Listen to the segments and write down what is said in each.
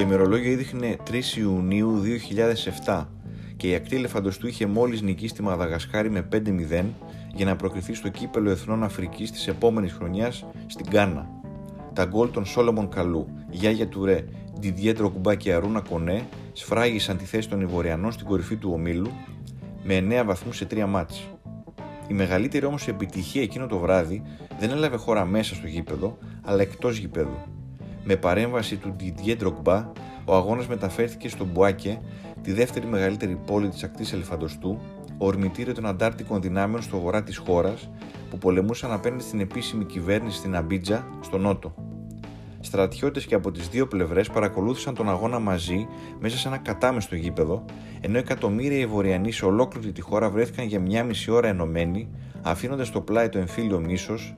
Το ημερολόγιο έδειχνε 3 Ιουνίου 2007 και η ακτή ελεφαντοστού είχε μόλις νικήσει τη Μαδαγασκάρη με 5-0 για να προκριθεί στο κύπελο Εθνών Αφρικής της επόμενης χρονιάς στην Γκάνα. Τα γκολ των Σόλομον Καλού, Γιάγια Τουρέ, Διδιέ Τροκουμπά και Αρούνα Κονέ σφράγισαν τη θέση των Ιβοριανών στην κορυφή του ομίλου με 9 βαθμούς σε 3 μάτς. Η μεγαλύτερη όμως επιτυχία εκείνο το βράδυ δεν έλαβε χώρα μέσα στο γήπεδο, αλλά εκτός γήπεδου. Με παρέμβαση του Didier Drogba, ο αγώνας μεταφέρθηκε στο Μπουάκε, τη δεύτερη μεγαλύτερη πόλη της ακτής Ελεφαντοστού, ορμητήριο των αντάρτικων δυνάμεων στο βορρά της χώρας, που πολεμούσαν απέναντι στην επίσημη κυβέρνηση στην Αμπίτζα, στο νότο. Στρατιώτες και από τις δύο πλευρές παρακολούθησαν τον αγώνα μαζί μέσα σε ένα κατάμεστο γήπεδο, ενώ εκατομμύρια Ιβοριανοί σε ολόκληρη τη χώρα βρέθηκαν για μια μισή ώρα ενωμένοι, αφήνοντας στο πλάι το εμφύλιο μίσος,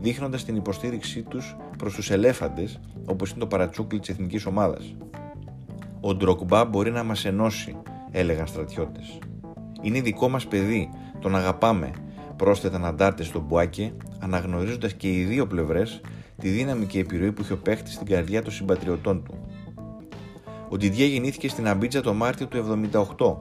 δείχνοντας την υποστήριξή τους προς τους ελέφαντες, όπως είναι το παρατσούκλι της εθνικής ομάδας. «Ο Ντροκμπά μπορεί να μας ενώσει», έλεγαν στρατιώτες. «Είναι δικό μας παιδί, τον αγαπάμε», πρόσθεταν αντάρτες στο Μπουάκε, αναγνωρίζοντας και οι δύο πλευρές τη δύναμη και επιρροή που είχε ο παίχτης στην καρδιά των συμπατριωτών του. Ο Ντιδιέ γεννήθηκε στην Αμπίτζα το Μάρτιο του 1978.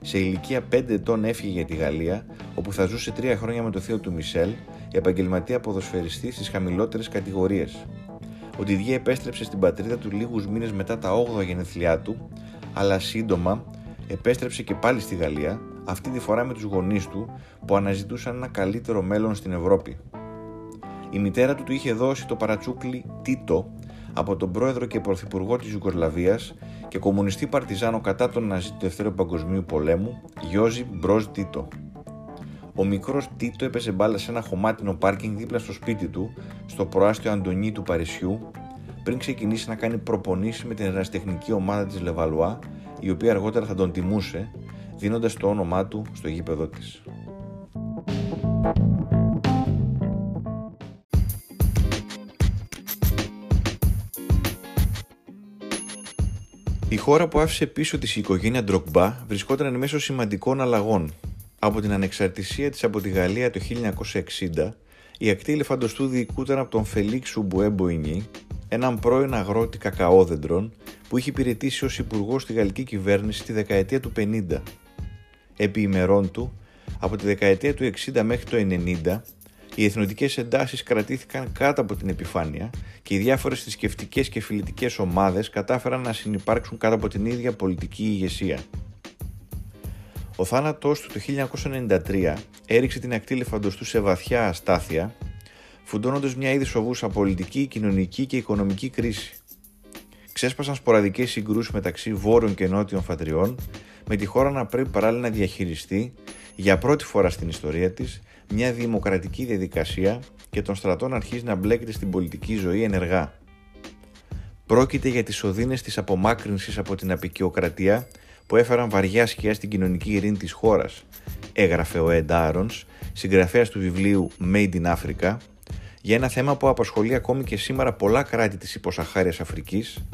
Σε ηλικία 5 ετών έφυγε για τη Γαλλία, όπου θα ζούσε 3 χρόνια με το θείο του Μισελ, επαγγελματία ποδοσφαιριστή στις χαμηλότερες κατηγορίες. Ο Ντιδιέ επέστρεψε στην πατρίδα του λίγους μήνες μετά τα 8 γενεθλιά του, αλλά σύντομα επέστρεψε και πάλι στη Γαλλία, αυτή τη φορά με τους γονείς του που αναζητούσαν ένα καλύτερο μέλλον στην Ευρώπη. Η μητέρα του του είχε δώσει το παρατσούκλι Τίτο από τον πρόεδρο και πρωθυπουργό της Ιουγκοσλαβίας και κομμουνιστή παρτιζάνο κατά τον Ναζί του Δευτέρου Παγκοσμίου Πολέμου, Γιώζη Μπρόζ Τίτο. Ο μικρός Τίτο έπαιζε μπάλα σε ένα χωμάτινο πάρκινγκ δίπλα στο σπίτι του, στο προάστιο Αντωνί του Παρισιού, πριν ξεκινήσει να κάνει προπονήσεις με την ερασιτεχνική ομάδα της Λεβαλουά, η οποία αργότερα θα τον τιμούσε, δίνοντας το όνομά του στο γήπεδο της. Η χώρα που άφησε πίσω της η οικογένεια Ντροκμπά βρισκόταν εν μέσω σημαντικών αλλαγών. Από την ανεξαρτησία της από τη Γαλλία το 1960, η ακτή Λεφαντοστού διοικούταν από τον Φελίξ Ουμπουέ Μποϊνί, έναν πρώην αγρότη κακαόδεντρων που είχε υπηρετήσει ως υπουργός στη γαλλική κυβέρνηση τη δεκαετία του 50. Επί ημερών του, από τη δεκαετία του 60 μέχρι το 90, οι εθνοτικές εντάσεις κρατήθηκαν κάτω από την επιφάνεια και οι διάφορες θρησκευτικές και φιλετικές ομάδες κατάφεραν να συνεπάρξουν κάτω από την ίδια πολιτική ηγεσία. Ο θάνατό του το 1993 έριξε την ακτή λεφαντοστού σε βαθιά αστάθεια, φουντώνοντας μια ήδη σοβούσα πολιτική, κοινωνική και οικονομική κρίση. Ξέσπασαν σποραδικές συγκρούσεις μεταξύ βόρειων και νότιων φατριών, με τη χώρα να πρέπει παράλληλα να διαχειριστεί για πρώτη φορά στην ιστορία της μια δημοκρατική διαδικασία και τον στρατό να αρχίζει να μπλέκεται στην πολιτική ζωή ενεργά. Πρόκειται για τις οδύνες της απομάκρυνσης από την απεικιοκρατία που έφεραν βαριά σκιά στην κοινωνική ειρήνη της χώρας, έγραφε ο Ed Arons, συγγραφέας του βιβλίου Made in Africa, για ένα θέμα που απασχολεί ακόμη και σήμερα πολλά κράτη της υποσαχάριας Αφρικής,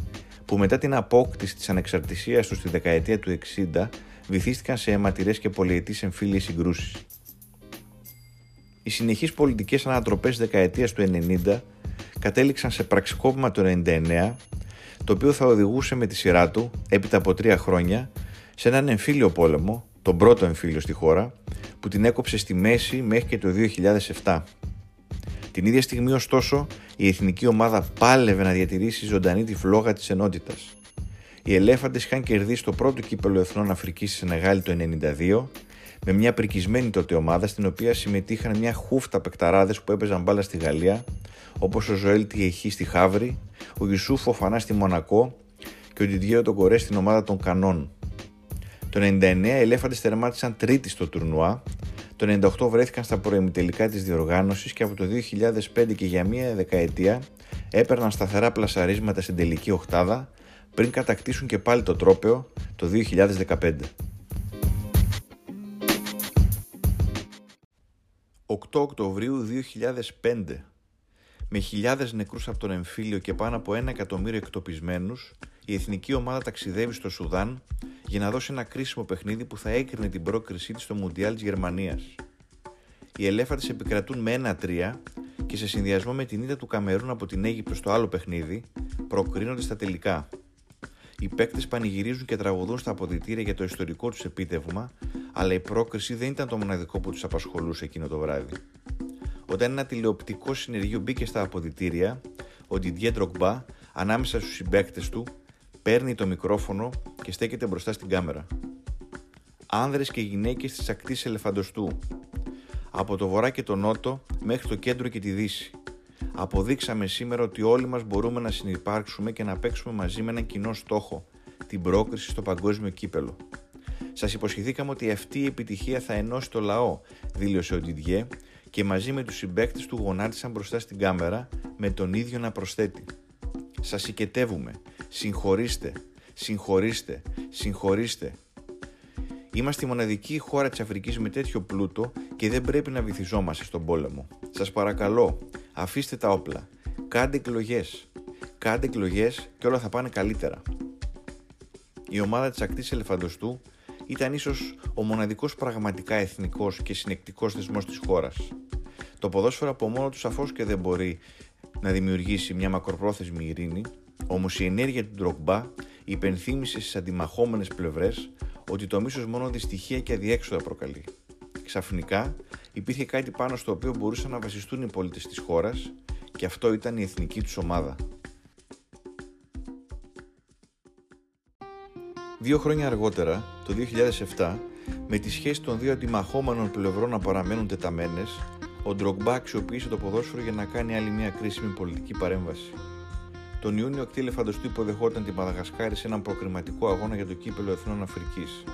που μετά την απόκτηση της ανεξαρτησίας τους στη δεκαετία του 60 βυθίστηκαν σε αιματηρές και πολυετής εμφύλιες συγκρούσεις. Οι συνεχείς πολιτικές ανατροπές δεκαετίας του 90 κατέληξαν σε πραξικόπημα το 99, το οποίο θα οδηγούσε με τη σειρά του, έπειτα από τρία χρόνια, σε έναν εμφύλιο πόλεμο, τον πρώτο εμφύλιο στη χώρα, που την έκοψε στη μέση μέχρι και το 2007. Την ίδια στιγμή, ωστόσο, η εθνική ομάδα πάλευε να διατηρήσει ζωντανή τη φλόγα της ενότητας. Οι Ελέφαντες είχαν κερδίσει το πρώτο κύπελο Εθνών Αφρικής στη Σενεγάλη το 1992 με μια πρικισμένη τότε ομάδα στην οποία συμμετείχαν μια χούφτα παικταράδες που έπαιζαν μπάλα στη Γαλλία, όπως ο Ζωέλ Τιεχή στη Χαύρη, ο Γιουσούφ Φοφανά στη Μονακό και ο Διδιέο τον Κορέ στην ομάδα των Κανών. Το 99 οι Ελέφαντες τερμάτισαν τρίτη στο τουρνουά, το 98 βρέθηκαν στα προεμιτελικά της διοργάνωσης και από το 2005 και για μία δεκαετία έπαιρναν σταθερά πλασαρίσματα στην τελική οχτάδα πριν κατακτήσουν και πάλι το τρόπεο το 2015. 8 Οκτωβρίου 2005 με χιλιάδες νεκρούς από τον εμφύλιο και πάνω από ένα εκατομμύριο εκτοπισμένους, η εθνική ομάδα ταξιδεύει στο Σουδάν για να δώσει ένα κρίσιμο παιχνίδι που θα έκρινε την πρόκρισή της στο Μουντιάλ της Γερμανίας. Οι ελέφαντες επικρατούν με 1-3 και σε συνδυασμό με την ήττα του Καμερούν από την Αίγυπτο στο άλλο παιχνίδι, προκρίνονται στα τελικά. Οι παίκτες πανηγυρίζουν και τραγουδούν στα αποδητήρια για το ιστορικό τους επίτευγμα, αλλά η πρόκριση δεν ήταν το μοναδικό που τους απασχολούσε εκείνο το βράδυ. Όταν ένα τηλεοπτικό συνεργείο μπήκε στα αποδητήρια, ο Didier Drogba, ανάμεσα στους συμπαίκτες του, παίρνει το μικρόφωνο και στέκεται μπροστά στην κάμερα. Άνδρες και γυναίκες της ακτής Ελεφαντοστού, από το βορρά και το νότο μέχρι το κέντρο και τη δύση. Αποδείξαμε σήμερα ότι όλοι μας μπορούμε να συνεπάρξουμε και να παίξουμε μαζί με έναν κοινό στόχο, την πρόκριση στο παγκόσμιο κύπελο. Σας υποσχεθήκαμε ότι αυτή η επιτυχία θα ενώσει το λαό, δήλωσε ο Ντιντιέ και μαζί με τους συμπαίκτες του γονάτισαν μπροστά στην κάμερα με τον ίδιο να προσθέτει. Σας οικετεύουμε, συγχωρήστε, συγχωρήστε, συγχωρήστε. Είμαστε η μοναδική χώρα της Αφρικής με τέτοιο πλούτο και δεν πρέπει να βυθιζόμαστε στον πόλεμο. Σας παρακαλώ, αφήστε τα όπλα. Κάντε εκλογές. Κάντε εκλογές και όλα θα πάνε καλύτερα. Η ομάδα της ακτής Ελεφαντοστού ήταν ίσως ο μοναδικός πραγματικά εθνικός και συνεκτικός θεσμός της χώρας. Το ποδόσφαιρο από μόνο του σαφώς και δεν μπορεί να δημιουργήσει μια μακροπρόθεσμη ειρήνη, όμως η ενέργεια του Ντροκμπά υπενθύμησε στις αντιμαχόμενες πλευρές ότι το μίσος μόνο δυστυχία και αδιέξοδα προκαλεί. Ξαφνικά υπήρχε κάτι πάνω στο οποίο μπορούσαν να βασιστούν οι πολίτες της χώρας και αυτό ήταν η εθνική τους ομάδα. Δύο χρόνια αργότερα, το 2007, με τη σχέση των δύο αντιμαχόμενων πλευρών να παραμένουν τεταμένες, ο Ντρογκμπά αξιοποίησε το ποδόσφαιρο για να κάνει άλλη μια κρίσιμη πολιτική παρέμβαση. Τον Ιούνιο, ο κτήλε φανταστού υποδεχόταν τη Μαδαγασκάρη σε έναν προκριματικό αγώνα για το κύπελο Εθνών Αφρικής.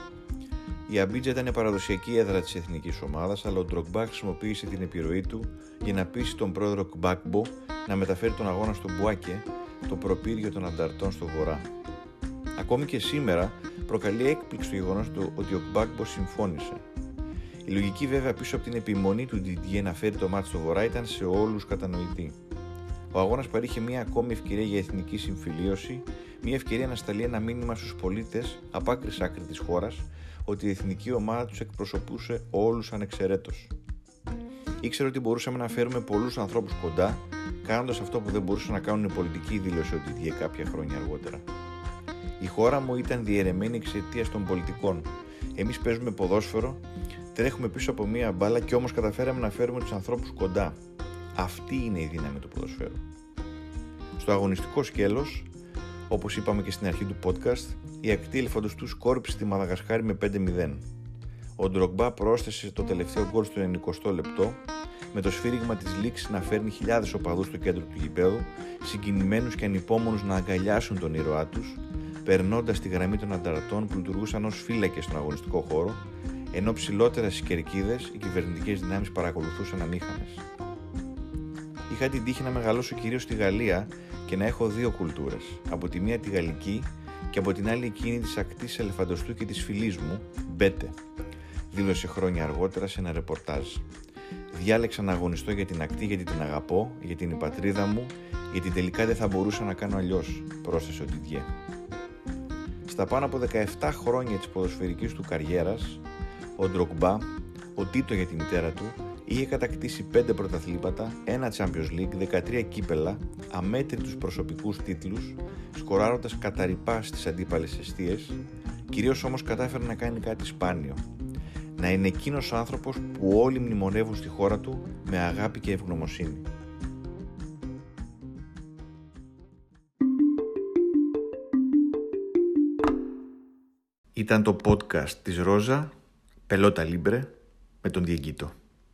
Η Αμπίτζα ήταν η παραδοσιακή έδρα της εθνικής ομάδας, αλλά ο Ντρογκμπά χρησιμοποίησε την επιρροή του για να πείσει τον πρόεδρο Κμπάκμπο να μεταφέρει τον αγώνα στο Μπουάκε, το προπύργιο των ανταρτών στο βορρά. Ακόμη και σήμερα προκαλεί έκπληξη το γεγονός ότι ο Κμπάκμπο συμφώνησε. Η λογική βέβαια πίσω από την επιμονή του Didier να φέρει το μάτι στο βορρά ήταν σε όλους κατανοητή. Ο αγώνας παρήχε μια ακόμη ευκαιρία για εθνική συμφιλίωση, μια ευκαιρία να σταλεί ένα μήνυμα στους πολίτες από άκρης άκρη της χώρας ότι η εθνική ομάδα τους εκπροσωπούσε όλους ανεξαιρέτως. Ήξερε ότι μπορούσαμε να φέρουμε πολλούς ανθρώπους κοντά, κάνοντας αυτό που δεν μπορούσαν να κάνουν οι πολιτικοί, δήλωσε ότι διέ κάποια χρόνια αργότερα. Η χώρα μου ήταν διαιρεμένη εξαιτίας των πολιτικών. Εμείς παίζουμε ποδόσφαιρο, τρέχουμε πίσω από μία μπάλα και όμως καταφέραμε να φέρουμε τους ανθρώπους κοντά. Αυτή είναι η δύναμη του ποδοσφαίρου. Στο αγωνιστικό σκέλος, όπως είπαμε και στην αρχή του podcast, η ακτή ελεφαντοστού σκόρπισε τη Μαδαγασκάρη με 5-0. Ο Ντρογκμπά πρόσθεσε το τελευταίο γκολ στο 90 λεπτό, με το σφύριγμα της λήξης να φέρνει χιλιάδες οπαδούς στο κέντρο του γηπέδου, συγκινημένους και ανυπόμονους να αγκαλιάσουν τον ήρωά τους, περνώντας τη γραμμή των ανταρατών που λειτουργούσαν ως φύλακες στον αγωνιστικό χώρο, ενώ ψηλότερα στι κερκίδες οι κυβερνητικές δυνάμεις παρακολουθούσαν αμήχανε. Είχα την τύχη να μεγαλώσω κυρίως στη Γαλλία και να έχω δύο κουλτούρες. Από τη μία τη γαλλική και από την άλλη εκείνη της ακτής ελεφαντοστού και της φιλής μου, Μπέτε. Δήλωσε χρόνια αργότερα σε ένα ρεπορτάζ. Διάλεξα να αγωνιστώ για την ακτή γιατί την αγαπώ, γιατί είναι η πατρίδα μου, γιατί τελικά δεν θα μπορούσα να κάνω αλλιώς, πρόσθεσε ο Ντιντιέ. Στα πάνω από 17 χρόνια της ποδοσφαιρικής του καριέρας, ο Ντροκμπά, ο Τίτο για τη μητέρα του, είχε κατακτήσει 5 πρωταθλήματα, ένα Champions League, 13 κύπελα, αμέτρητους προσωπικούς τίτλους, σκοράροντας καταρρυπάς στις αντίπαλες αιστείες, κυρίως όμως κατάφερε να κάνει κάτι σπάνιο. Να είναι εκείνος άνθρωπος που όλοι μνημονεύουν στη χώρα του με αγάπη και ευγνωμοσύνη. Ήταν το podcast της Ρόζα, Πελότα Λίμπρε, με τον Διεγκύτο.